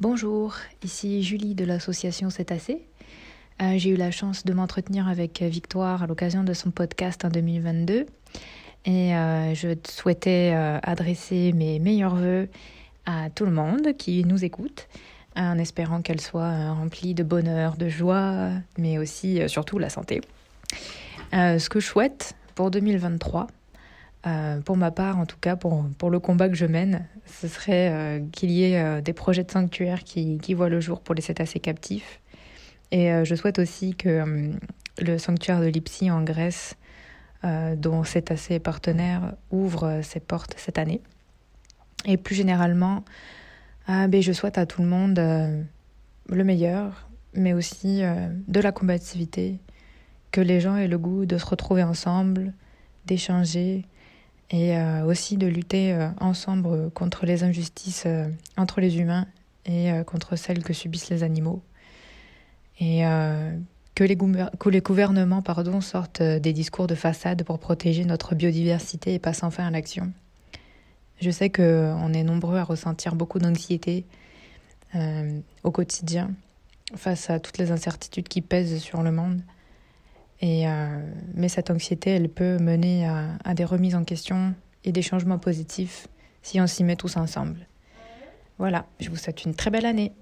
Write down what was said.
Bonjour, ici Julie de l'association assez. Euh, j'ai eu la chance de m'entretenir avec Victoire à l'occasion de son podcast en 2022 et euh, je souhaitais euh, adresser mes meilleurs voeux à tout le monde qui nous écoute en espérant qu'elle soit remplie de bonheur, de joie, mais aussi surtout la santé. ce que je souhaite pour 2023, euh, pour ma part, en tout cas, pour, pour le combat que je mène, ce serait euh, qu'il y ait euh, des projets de sanctuaire qui, voient le jour pour les cétacés captifs. Et je souhaite aussi que le sanctuaire de Lipsy en Grèce, dont cétacés est partenaire, ouvre ses portes cette année. Et plus généralement, ben, je souhaite à tout le monde le meilleur, mais aussi de la combativité, que les gens aient le goût de se retrouver ensemble, d'échanger, et euh, aussi de lutter euh, ensemble contre les injustices euh, entre les humains et contre celles que subissent les animaux. Et que les, gouvernements pardon, sortent des discours de façade pour protéger notre biodiversité et passent enfin à l'action. Je sais qu'on est nombreux à ressentir beaucoup d'anxiété au quotidien face à toutes les incertitudes qui pèsent sur le monde. Et, euh, mais cette anxiété, elle peut mener à, des remises en question et des changements positifs si on s'y met tous ensemble. Voilà, je vous souhaite une très belle année.